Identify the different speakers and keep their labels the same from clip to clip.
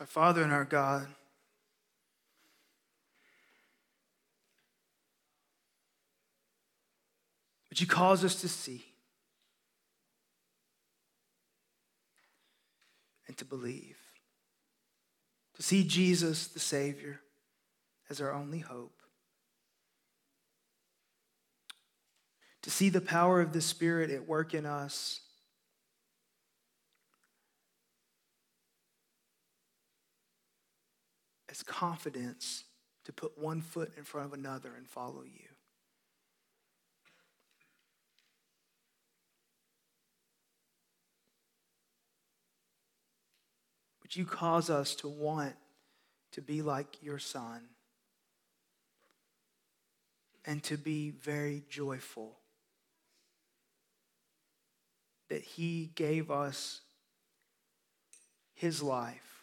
Speaker 1: Our Father and our God, would you cause us to see and to believe? To see Jesus, the Savior, as our only hope. To see the power of the Spirit at work in us as confidence to put one foot in front of another and follow you. Would you cause us to want to be like your son and to be very joyful that he gave us his life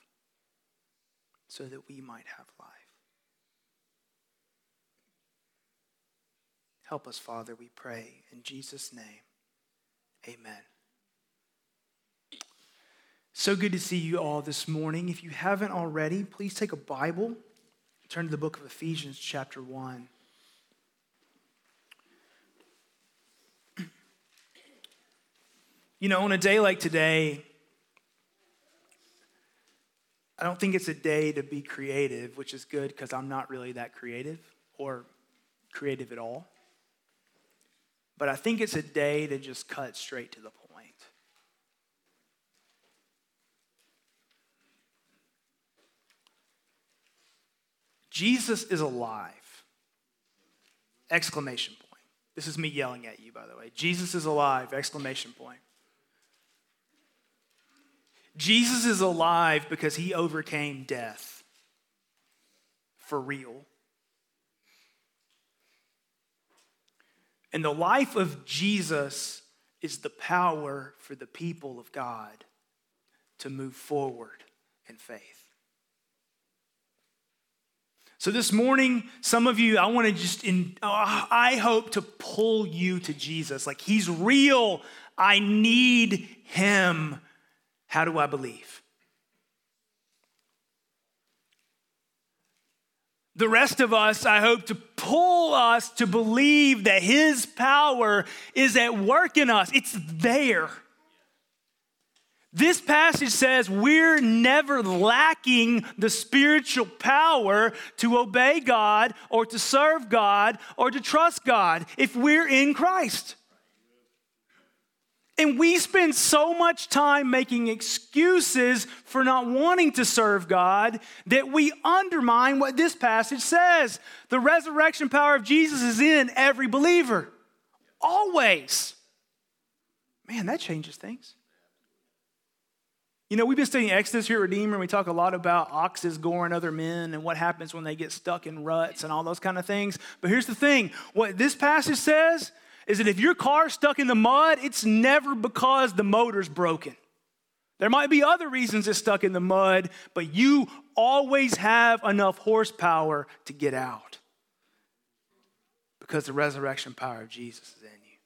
Speaker 1: so that we might have life. Help us, Father, we pray. In Jesus' name, amen. So good to see you all this morning. If you haven't already, please take a Bible, turn to the book of Ephesians, chapter 1. You know, on a day like today, I don't think it's a day to be creative, which is good because I'm not really that creative or creative at all. But I think it's a day to just cut straight to the point. Jesus is alive. Exclamation point. This is me yelling at you, by the way. Jesus is alive! Exclamation point. Jesus is alive because he overcame death for real. And the life of Jesus is the power for the people of God to move forward in faith. So, this morning, some of you, I want to just, in, uh, I hope to pull you to Jesus. Like, He's real. I need Him. How do I believe? The rest of us, I hope to pull us to believe that His power is at work in us. It's there. This passage says we're never lacking the spiritual power to obey God or to serve God or to trust God if we're in Christ. And we spend so much time making excuses for not wanting to serve God that we undermine what this passage says. The resurrection power of Jesus is in every believer, always. Man, that changes things. You know, we've been studying Exodus here at Redeemer, and we talk a lot about oxes goring other men and what happens when they get stuck in ruts and all those kind of things. But here's the thing what this passage says is that if your car's stuck in the mud, it's never because the motor's broken. There might be other reasons it's stuck in the mud, but you always have enough horsepower to get out because the resurrection power of Jesus is in you.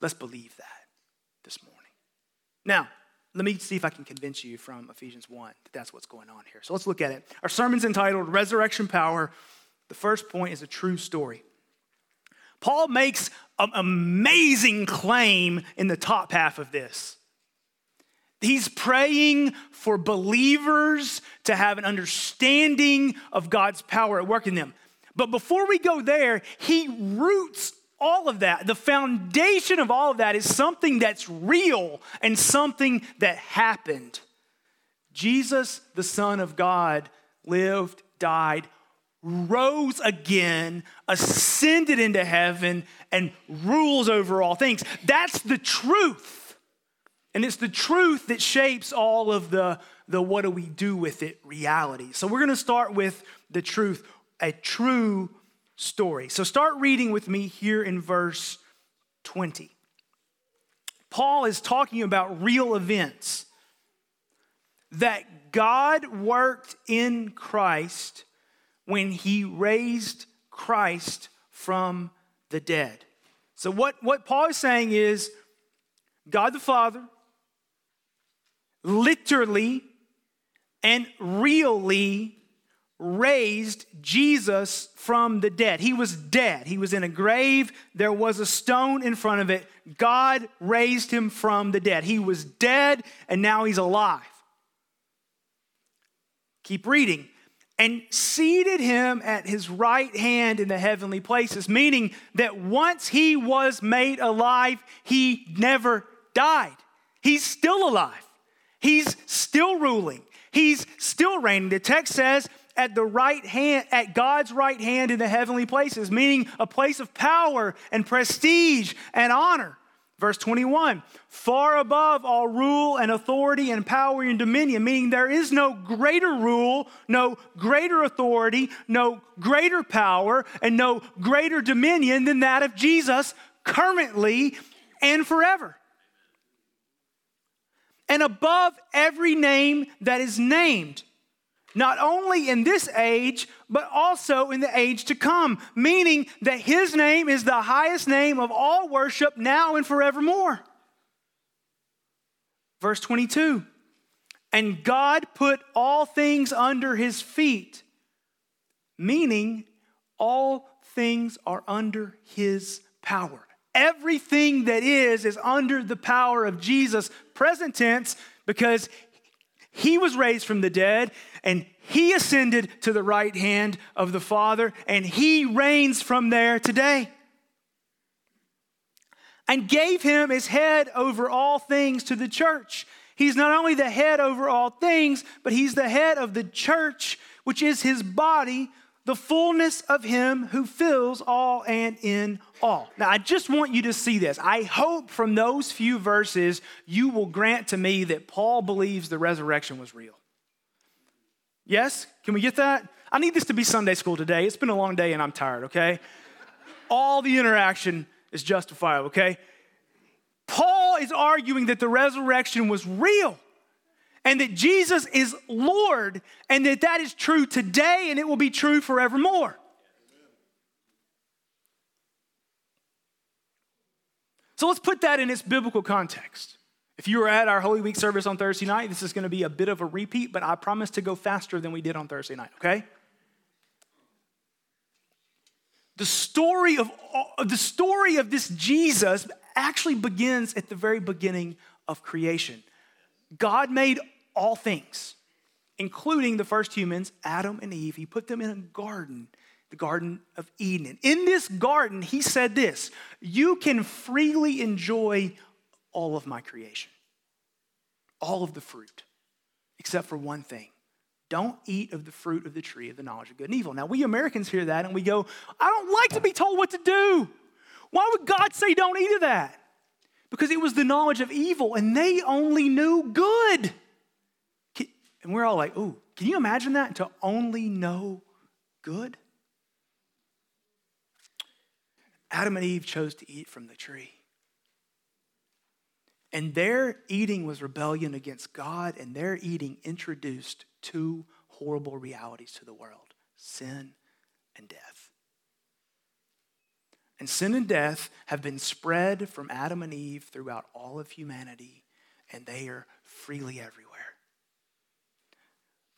Speaker 1: Let's believe that this morning. Now, let me see if I can convince you from Ephesians 1 that that's what's going on here. So let's look at it. Our sermon's entitled Resurrection Power. The first point is a true story. Paul makes an amazing claim in the top half of this. He's praying for believers to have an understanding of God's power at work in them. But before we go there, he roots all of that. The foundation of all of that is something that's real and something that happened. Jesus, the Son of God, lived, died, rose again, ascended into heaven, and rules over all things. That's the truth. And it's the truth that shapes all of the, the what do we do with it reality. So we're going to start with the truth, a true story. So start reading with me here in verse 20. Paul is talking about real events that God worked in Christ when he raised Christ from the dead. So, what, what Paul is saying is God the Father literally and really raised Jesus from the dead. He was dead. He was in a grave. There was a stone in front of it. God raised him from the dead. He was dead and now he's alive. Keep reading. And seated him at his right hand in the heavenly places, meaning that once he was made alive, he never died. He's still alive. He's still ruling. He's still reigning. The text says, at the right hand, at God's right hand in the heavenly places, meaning a place of power and prestige and honor. Verse 21 far above all rule and authority and power and dominion, meaning there is no greater rule, no greater authority, no greater power, and no greater dominion than that of Jesus currently and forever. And above every name that is named, not only in this age, but also in the age to come, meaning that his name is the highest name of all worship now and forevermore. Verse 22 And God put all things under his feet, meaning all things are under his power. Everything that is is under the power of Jesus, present tense, because he was raised from the dead and he ascended to the right hand of the Father and he reigns from there today. And gave him his head over all things to the church. He's not only the head over all things, but he's the head of the church, which is his body, the fullness of him who fills all and in all. Now, I just want you to see this. I hope from those few verses you will grant to me that Paul believes the resurrection was real. Yes? Can we get that? I need this to be Sunday school today. It's been a long day and I'm tired, okay? All the interaction is justifiable, okay? Paul is arguing that the resurrection was real and that Jesus is Lord, and that that is true today and it will be true forevermore. So let's put that in its biblical context. If you were at our Holy Week service on Thursday night, this is going to be a bit of a repeat, but I promise to go faster than we did on Thursday night, okay? The story of the story of this Jesus actually begins at the very beginning of creation. God made all things, including the first humans, Adam and Eve. He put them in a garden, the Garden of Eden. And in this garden, he said this You can freely enjoy all of my creation, all of the fruit, except for one thing. Don't eat of the fruit of the tree of the knowledge of good and evil. Now, we Americans hear that and we go, I don't like to be told what to do. Why would God say don't eat of that? because it was the knowledge of evil and they only knew good. And we're all like, ooh, can you imagine that? To only know good? Adam and Eve chose to eat from the tree. And their eating was rebellion against God, and their eating introduced two horrible realities to the world sin and death. And sin and death have been spread from Adam and Eve throughout all of humanity, and they are freely everywhere.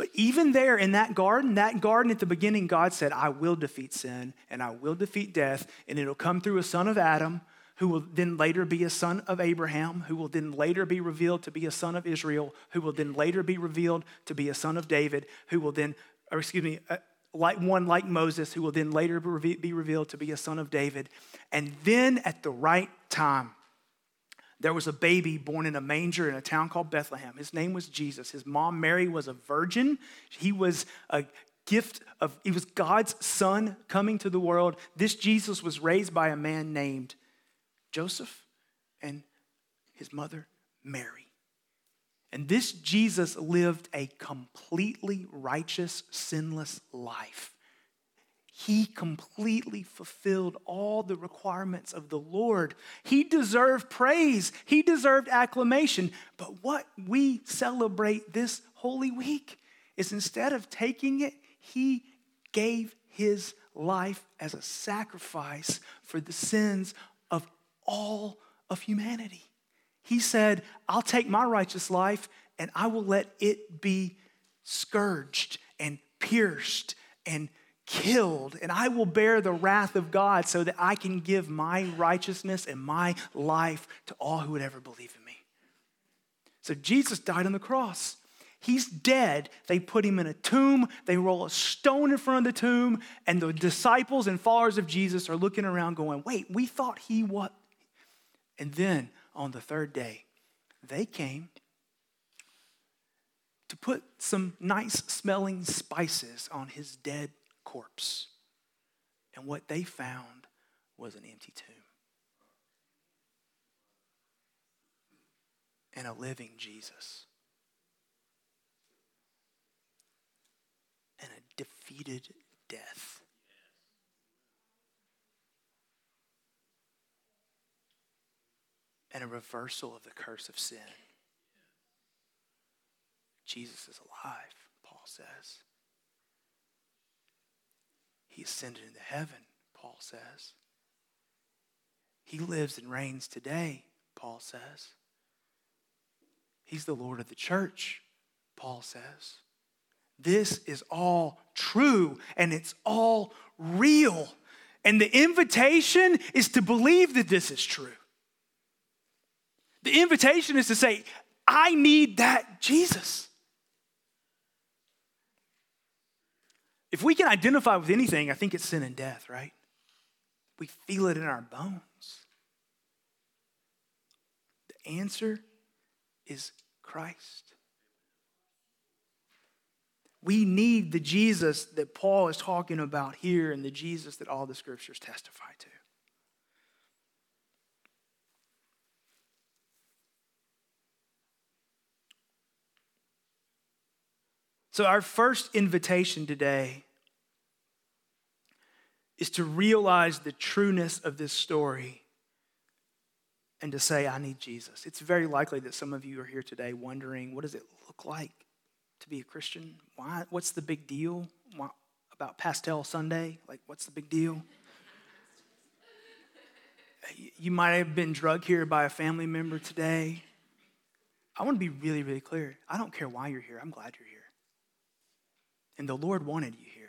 Speaker 1: But even there in that garden, that garden at the beginning, God said, I will defeat sin and I will defeat death, and it'll come through a son of Adam who will then later be a son of Abraham, who will then later be revealed to be a son of Israel, who will then later be revealed to be a son of David, who will then, or excuse me, uh, like one like Moses, who will then later be revealed to be a son of David. And then at the right time, there was a baby born in a manger in a town called Bethlehem. His name was Jesus. His mom, Mary, was a virgin. He was a gift of, he was God's son coming to the world. This Jesus was raised by a man named Joseph and his mother, Mary. And this Jesus lived a completely righteous, sinless life. He completely fulfilled all the requirements of the Lord. He deserved praise, he deserved acclamation. But what we celebrate this Holy Week is instead of taking it, he gave his life as a sacrifice for the sins of all of humanity. He said, I'll take my righteous life and I will let it be scourged and pierced and killed, and I will bear the wrath of God so that I can give my righteousness and my life to all who would ever believe in me. So Jesus died on the cross. He's dead. They put him in a tomb. They roll a stone in front of the tomb, and the disciples and followers of Jesus are looking around going, Wait, we thought he what? And then on the third day, they came to put some nice smelling spices on his dead corpse. And what they found was an empty tomb and a living Jesus. And a defeated death. And a reversal of the curse of sin. Jesus is alive, Paul says. He ascended into heaven, Paul says. He lives and reigns today, Paul says. He's the Lord of the church, Paul says. This is all true and it's all real. And the invitation is to believe that this is true. The invitation is to say, I need that Jesus. If we can identify with anything, I think it's sin and death, right? We feel it in our bones. The answer is Christ. We need the Jesus that Paul is talking about here and the Jesus that all the scriptures testify to. So, our first invitation today is to realize the trueness of this story and to say, I need Jesus. It's very likely that some of you are here today wondering, what does it look like to be a Christian? Why, what's the big deal Why, about Pastel Sunday? Like, what's the big deal? You might have been drugged here by a family member today. I want to be really, really clear. I don't care why you're here. I'm glad you're here. And the Lord wanted you here.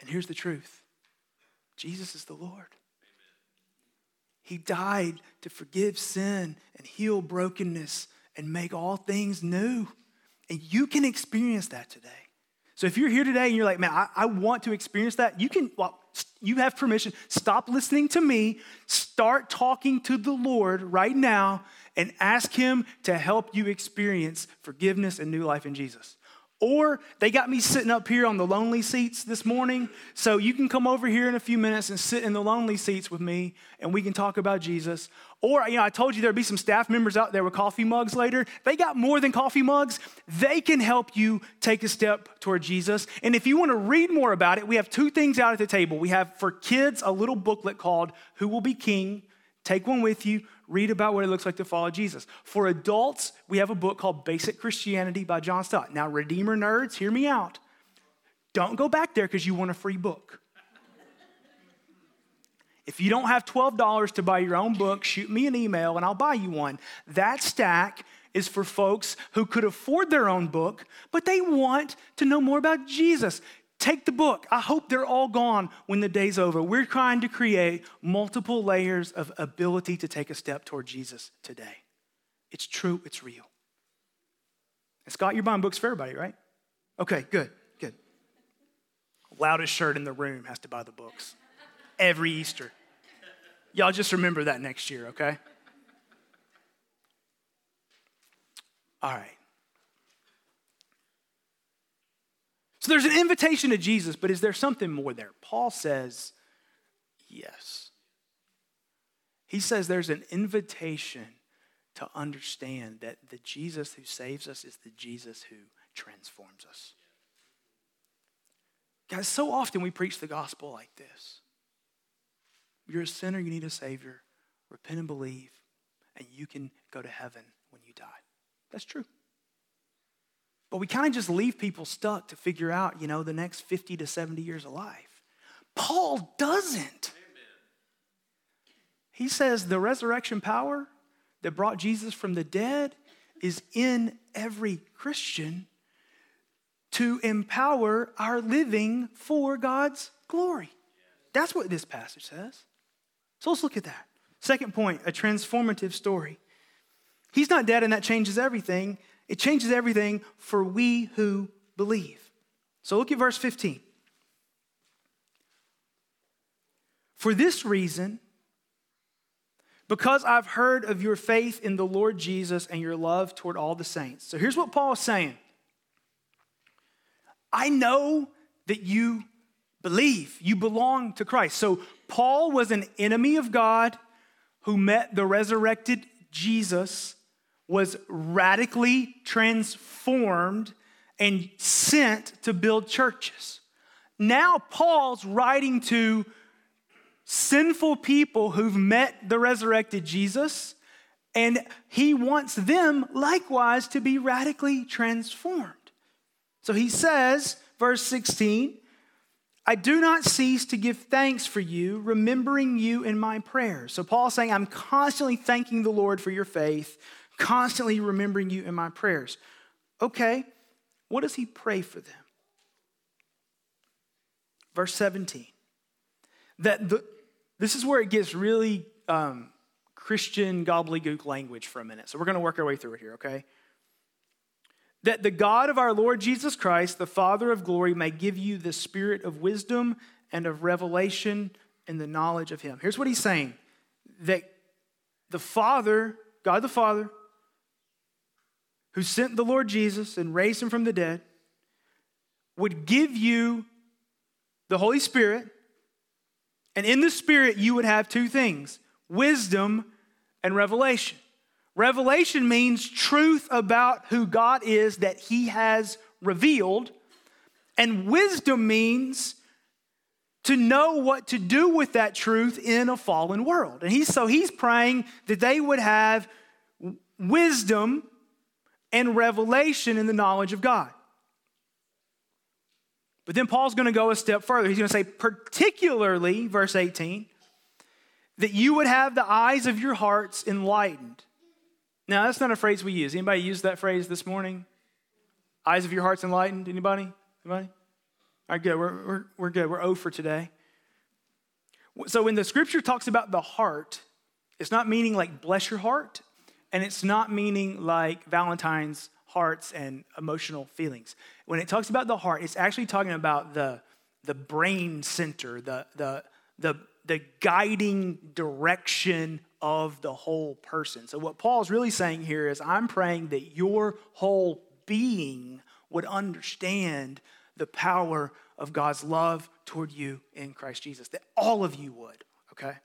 Speaker 1: And here's the truth Jesus is the Lord. He died to forgive sin and heal brokenness and make all things new. And you can experience that today. So if you're here today and you're like, man, I, I, want to experience that, you can, well, you have permission. Stop listening to me. Start talking to the Lord right now and ask Him to help you experience forgiveness and new life in Jesus. Or they got me sitting up here on the lonely seats this morning. So you can come over here in a few minutes and sit in the lonely seats with me and we can talk about Jesus. Or, you know, I told you there'd be some staff members out there with coffee mugs later. They got more than coffee mugs. They can help you take a step toward Jesus. And if you want to read more about it, we have two things out at the table. We have for kids a little booklet called Who Will Be King. Take one with you read about what it looks like to follow Jesus. For adults, we have a book called Basic Christianity by John Stott. Now, Redeemer nerds, hear me out. Don't go back there because you want a free book. If you don't have $12 to buy your own book, shoot me an email and I'll buy you one. That stack is for folks who could afford their own book, but they want to know more about Jesus. Take the book. I hope they're all gone when the day's over. We're trying to create multiple layers of ability to take a step toward Jesus today. It's true, it's real. And Scott, you're buying books for everybody, right? Okay, good, good. Loudest shirt in the room has to buy the books every Easter. Y'all just remember that next year, okay? All right. So there's an invitation to Jesus, but is there something more there? Paul says, yes. He says there's an invitation to understand that the Jesus who saves us is the Jesus who transforms us. Guys, so often we preach the gospel like this You're a sinner, you need a Savior. Repent and believe, and you can go to heaven when you die. That's true. But we kind of just leave people stuck to figure out, you know, the next 50 to 70 years of life. Paul doesn't. He says the resurrection power that brought Jesus from the dead is in every Christian. to empower our living for God's glory. That's what this passage says. So let's look at that. Second point a transformative story. He's not dead, and that changes everything. It changes everything for we who believe. So look at verse 15. For this reason, because I've heard of your faith in the Lord Jesus and your love toward all the saints. So here's what Paul is saying I know that you believe, you belong to Christ. So Paul was an enemy of God who met the resurrected Jesus, was radically transformed and sent to build churches. Now Paul's writing to sinful people who've met the resurrected Jesus, and he wants them likewise to be radically transformed. So he says, verse 16, I do not cease to give thanks for you, remembering you in my prayers. So Paul's saying, I'm constantly thanking the Lord for your faith, constantly remembering you in my prayers. Okay, what does he pray for them? Verse 17. That the, this is where it gets really um, Christian gobbledygook language for a minute. So we're going to work our way through it here, okay? That the God of our Lord Jesus Christ, the Father of glory, may give you the spirit of wisdom and of revelation and the knowledge of Him. Here's what He's saying that the Father, God the Father, who sent the Lord Jesus and raised Him from the dead, would give you the Holy Spirit and in the Spirit, you would have two things wisdom and revelation. Revelation means truth about who God is that He has revealed. And wisdom means to know what to do with that truth in a fallen world. And he's, so he's praying that they would have wisdom and revelation in the knowledge of God. But then Paul's going to go a step further. He's going to say, particularly, verse 18, that you would have the eyes of your hearts enlightened. Now, that's not a phrase we use. Anybody use that phrase this morning? Eyes of your hearts enlightened? Anybody? Anybody? All right, good. We're, we're, we're good. We're O for today. So when the scripture talks about the heart, it's not meaning like bless your heart, and it's not meaning like Valentine's hearts and emotional feelings. When it talks about the heart, it's actually talking about the, the brain center, the, the, the, the guiding direction of the whole person. So, what Paul's really saying here is, I'm praying that your whole being would understand the power of God's love toward you in Christ Jesus, that all of you would, okay?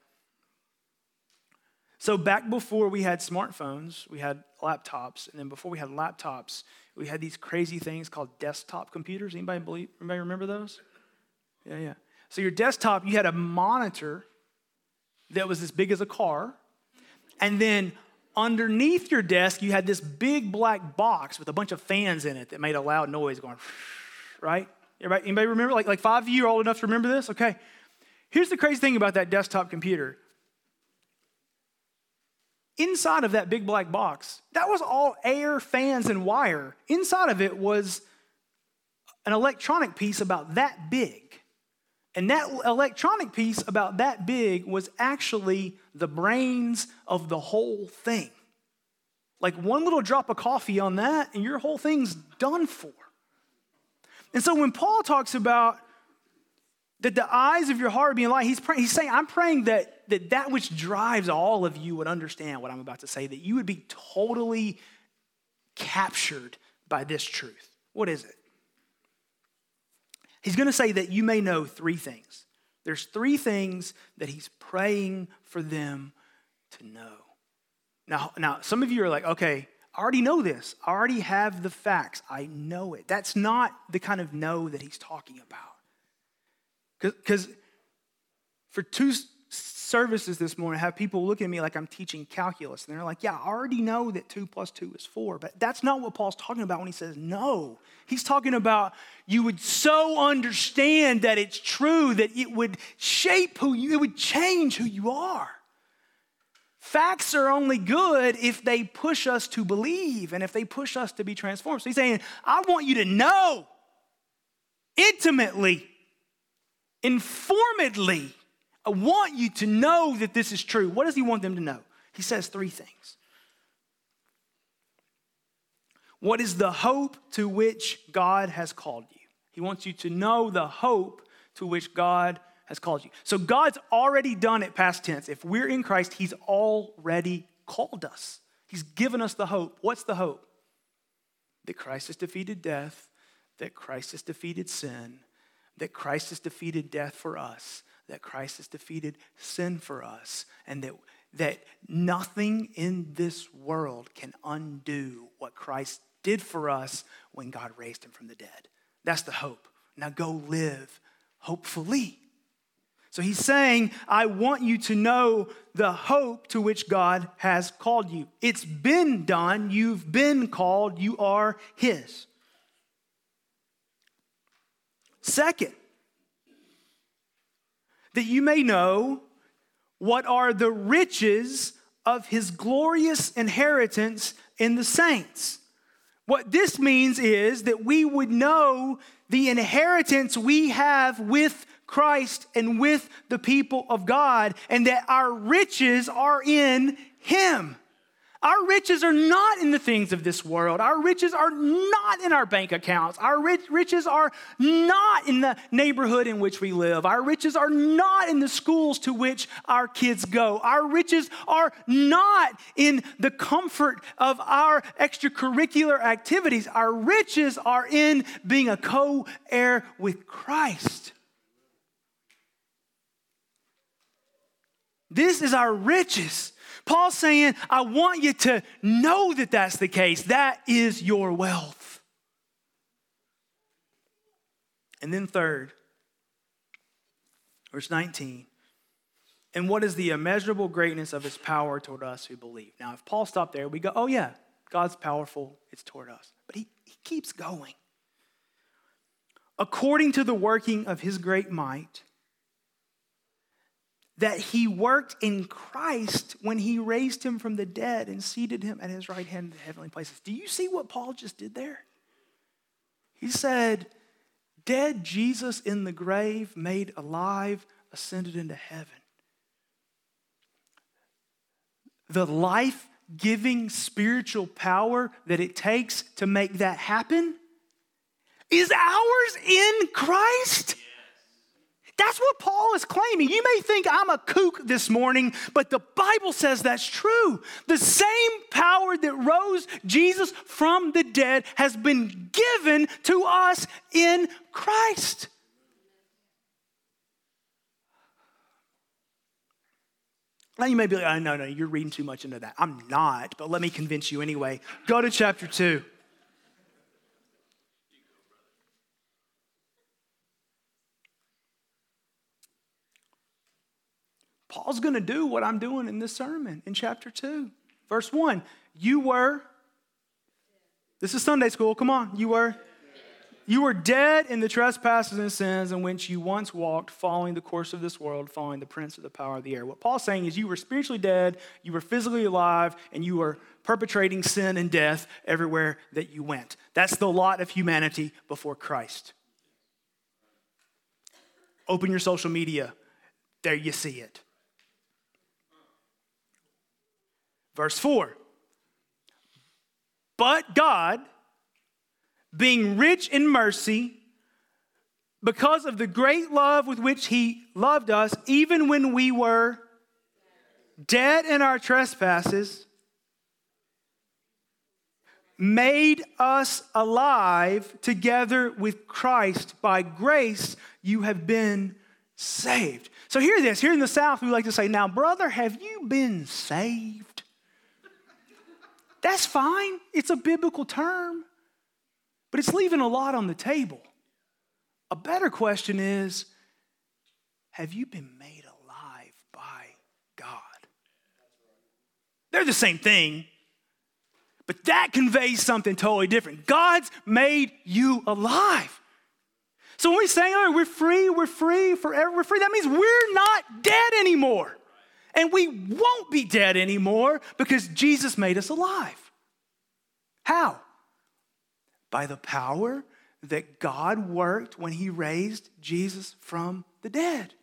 Speaker 1: So, back before we had smartphones, we had laptops. And then before we had laptops, we had these crazy things called desktop computers. Anybody, believe, anybody remember those? Yeah, yeah. So, your desktop, you had a monitor that was as big as a car. And then underneath your desk, you had this big black box with a bunch of fans in it that made a loud noise going, right? Anybody, anybody remember? Like, like five of you are old enough to remember this? Okay. Here's the crazy thing about that desktop computer inside of that big black box, that was all air, fans, and wire. Inside of it was an electronic piece about that big. And that electronic piece about that big was actually the brains of the whole thing. Like one little drop of coffee on that, and your whole thing's done for. And so when Paul talks about that the eyes of your heart being light, he's, he's saying, I'm praying that that that which drives all of you would understand what I'm about to say, that you would be totally captured by this truth. What is it? He's going to say that you may know three things. There's three things that he's praying for them to know. Now, now some of you are like, okay, I already know this. I already have the facts. I know it. That's not the kind of know that he's talking about. Because for two, services this morning have people look at me like I'm teaching calculus. And they're like, yeah, I already know that two plus two is four. But that's not what Paul's talking about when he says no. He's talking about you would so understand that it's true that it would shape who you, it would change who you are. Facts are only good if they push us to believe and if they push us to be transformed. So he's saying, I want you to know intimately, informedly. I want you to know that this is true. What does he want them to know? He says three things. What is the hope to which God has called you? He wants you to know the hope to which God has called you. So God's already done it past tense. If we're in Christ, He's already called us. He's given us the hope. What's the hope? That Christ has defeated death, that Christ has defeated sin, that Christ has defeated death for us, that Christ has defeated sin for us, and that, that nothing in this world can undo what Christ did for us when God raised him from the dead. That's the hope. Now go live hopefully. So he's saying, I want you to know the hope to which God has called you. It's been done. You've been called. You are his. Second, that you may know what are the riches of his glorious inheritance in the saints. What this means is that we would know the inheritance we have with Christ and with the people of God, and that our riches are in Him. Our riches are not in the things of this world. Our riches are not in our bank accounts. Our riches are not in the neighborhood in which we live. Our riches are not in the schools to which our kids go. Our riches are not in the comfort of our extracurricular activities. Our riches are in being a co heir with Christ. This is our riches. Paul's saying, I want you to know that that's the case. That is your wealth. And then, third, verse 19. And what is the immeasurable greatness of his power toward us who believe? Now, if Paul stopped there, we go, oh, yeah, God's powerful, it's toward us. But he, he keeps going. According to the working of his great might, that he worked in Christ when he raised him from the dead and seated him at his right hand in the heavenly places. Do you see what Paul just did there? He said, Dead Jesus in the grave, made alive, ascended into heaven. The life giving spiritual power that it takes to make that happen is ours in Christ. That's what Paul is claiming. You may think I'm a kook this morning, but the Bible says that's true. The same power that rose Jesus from the dead has been given to us in Christ. Now you may be like, oh, no, no, you're reading too much into that. I'm not, but let me convince you anyway. Go to chapter 2. Paul's going to do what I'm doing in this sermon in chapter 2. Verse 1 You were, this is Sunday school, come on, you were. You were dead in the trespasses and sins in which you once walked, following the course of this world, following the prince of the power of the air. What Paul's saying is you were spiritually dead, you were physically alive, and you were perpetrating sin and death everywhere that you went. That's the lot of humanity before Christ. Open your social media, there you see it. Verse 4 But God, being rich in mercy, because of the great love with which He loved us, even when we were dead in our trespasses, made us alive together with Christ. By grace, you have been saved. So, hear this. Here in the South, we like to say, Now, brother, have you been saved? That's fine. It's a biblical term, but it's leaving a lot on the table. A better question is have you been made alive by God? They're the same thing, but that conveys something totally different. God's made you alive. So when we say, oh, we're free, we're free, forever, we're free, that means we're not dead anymore. And we won't be dead anymore because Jesus made us alive. How? By the power that God worked when he raised Jesus from the dead.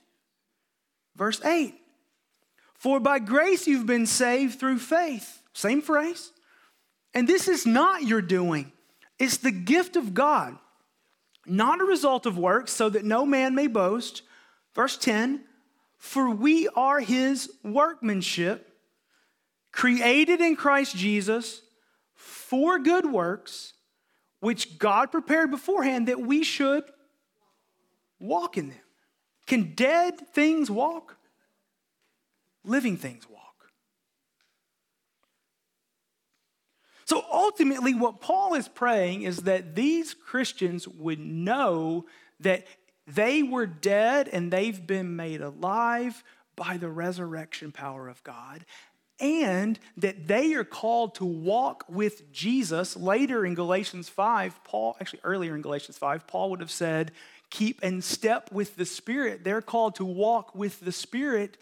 Speaker 1: Verse 8 For by grace you've been saved through faith. Same phrase. And this is not your doing, it's the gift of God, not a result of works, so that no man may boast. Verse 10 For we are his workmanship, created in Christ Jesus for good works, which God prepared beforehand that we should walk in them. Can dead things walk? Living things walk. So ultimately, what Paul is praying is that these Christians would know that they were dead and they've been made alive by the resurrection power of God, and that they are called to walk with Jesus. Later in Galatians 5, Paul, actually earlier in Galatians 5, Paul would have said, Keep in step with the Spirit. They're called to walk with the Spirit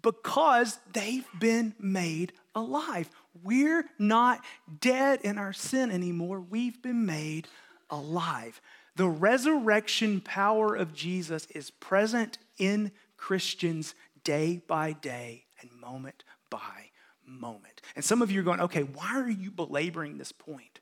Speaker 1: because they've been made alive. We're not dead in our sin anymore. We've been made alive. The resurrection power of Jesus is present in Christians day by day and moment by moment. And some of you are going, okay, why are you belaboring this point?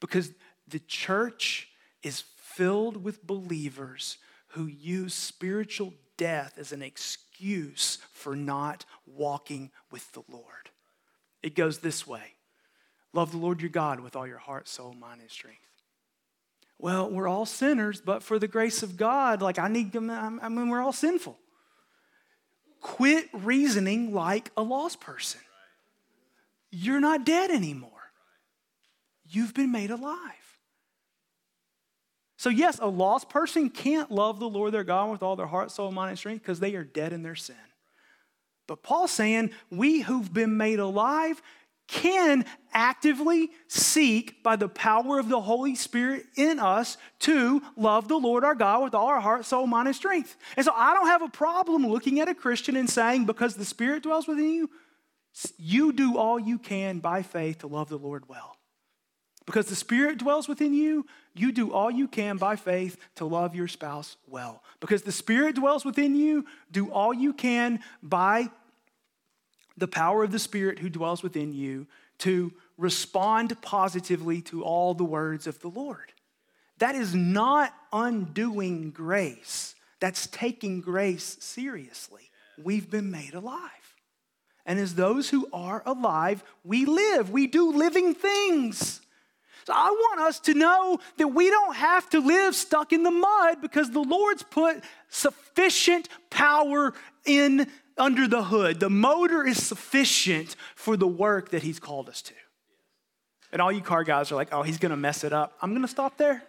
Speaker 1: Because the church is filled with believers who use spiritual death as an excuse for not walking with the Lord. It goes this way Love the Lord your God with all your heart, soul, mind, and strength. Well, we're all sinners, but for the grace of God, like I need, them. I mean, we're all sinful. Quit reasoning like a lost person. You're not dead anymore. You've been made alive. So, yes, a lost person can't love the Lord their God with all their heart, soul, mind, and strength because they are dead in their sin. But Paul's saying we who've been made alive can actively seek by the power of the Holy Spirit in us to love the Lord our God with all our heart, soul, mind, and strength. And so I don't have a problem looking at a Christian and saying, because the Spirit dwells within you, you do all you can by faith to love the Lord well. Because the Spirit dwells within you, you do all you can by faith to love your spouse well. Because the Spirit dwells within you, do all you can by the power of the Spirit who dwells within you to respond positively to all the words of the Lord. That is not undoing grace, that's taking grace seriously. We've been made alive. And as those who are alive, we live, we do living things. So I want us to know that we don't have to live stuck in the mud because the Lord's put sufficient power in under the hood. The motor is sufficient for the work that He's called us to. And all you car guys are like, oh, he's gonna mess it up. I'm gonna stop there.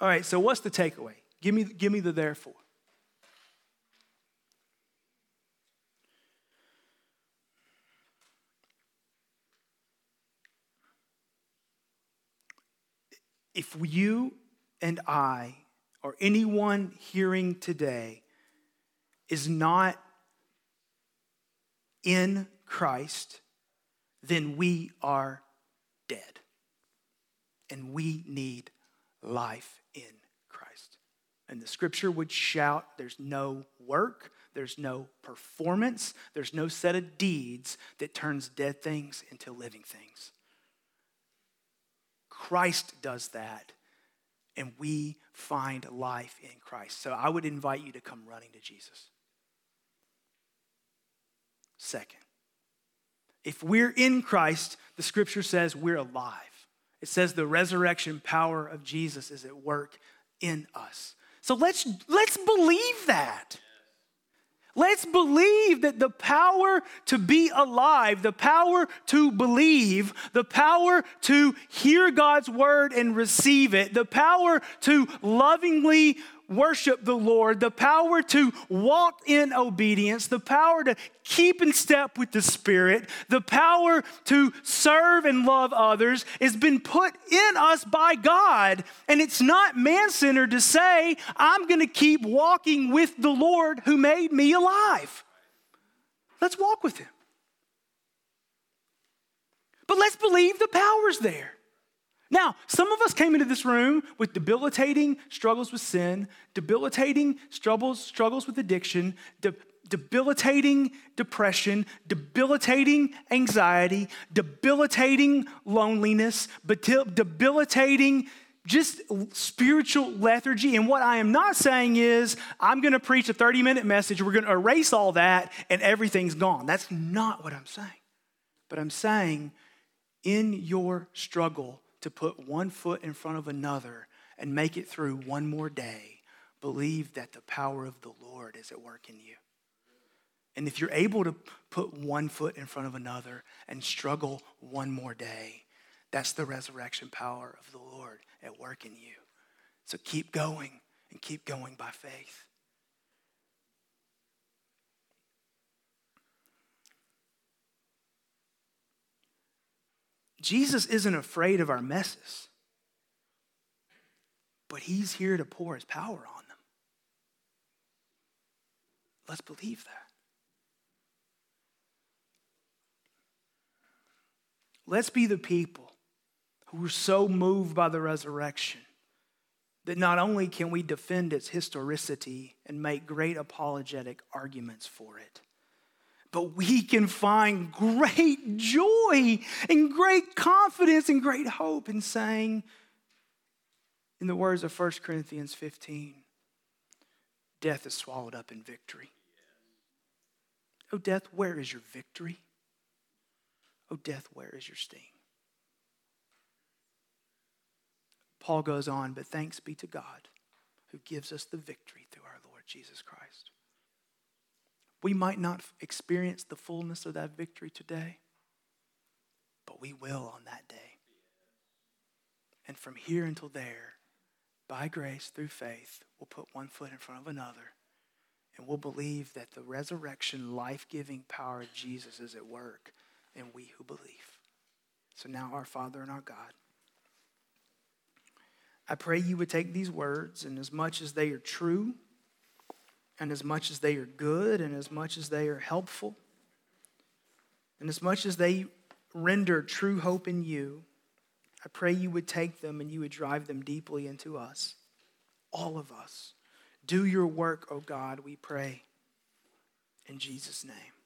Speaker 1: all right, so what's the takeaway? Give me, give me the therefore. If you and I, or anyone hearing today, is not in Christ, then we are dead. And we need life in Christ. And the scripture would shout there's no work, there's no performance, there's no set of deeds that turns dead things into living things. Christ does that, and we find life in Christ. So I would invite you to come running to Jesus. Second, if we're in Christ, the scripture says we're alive. It says the resurrection power of Jesus is at work in us. So let's, let's believe that. Let's believe that the power to be alive, the power to believe, the power to hear God's word and receive it, the power to lovingly worship the Lord, the power to walk in obedience, the power to keep in step with the Spirit, the power to serve and love others has been put in us by God. And it's not man centered to say, I'm going to keep walking with the Lord who made me alive. Let's walk with Him. But let's believe the power's there. Now, some of us came into this room with debilitating struggles with sin, debilitating struggles, struggles with addiction, de- debilitating depression, debilitating anxiety, debilitating loneliness, debilitating just spiritual lethargy. And what I am not saying is, I'm going to preach a 30 minute message, we're going to erase all that, and everything's gone. That's not what I'm saying. But I'm saying, in your struggle to put one foot in front of another and make it through one more day, believe that the power of the Lord is at work in you. And if you're able to put one foot in front of another and struggle one more day, that's the resurrection power of the Lord at work in you. So keep going and keep going by faith. Jesus isn't afraid of our messes, but he's here to pour his power on them. Let's believe that. Let's be the people who are so moved by the resurrection that not only can we defend its historicity and make great apologetic arguments for it, but we can find great joy and great confidence and great hope in saying, in the words of 1 Corinthians 15, death is swallowed up in victory. Oh, death, where is your victory? Oh, death, where is your sting? Paul goes on, but thanks be to God who gives us the victory through our Lord Jesus Christ. We might not experience the fullness of that victory today, but we will on that day. And from here until there, by grace, through faith, we'll put one foot in front of another. And we'll believe that the resurrection, life giving power of Jesus is at work in we who believe. So now, our Father and our God, I pray you would take these words, and as much as they are true, and as much as they are good, and as much as they are helpful, and as much as they render true hope in you, I pray you would take them and you would drive them deeply into us, all of us. Do your work, O oh God, we pray. In Jesus' name.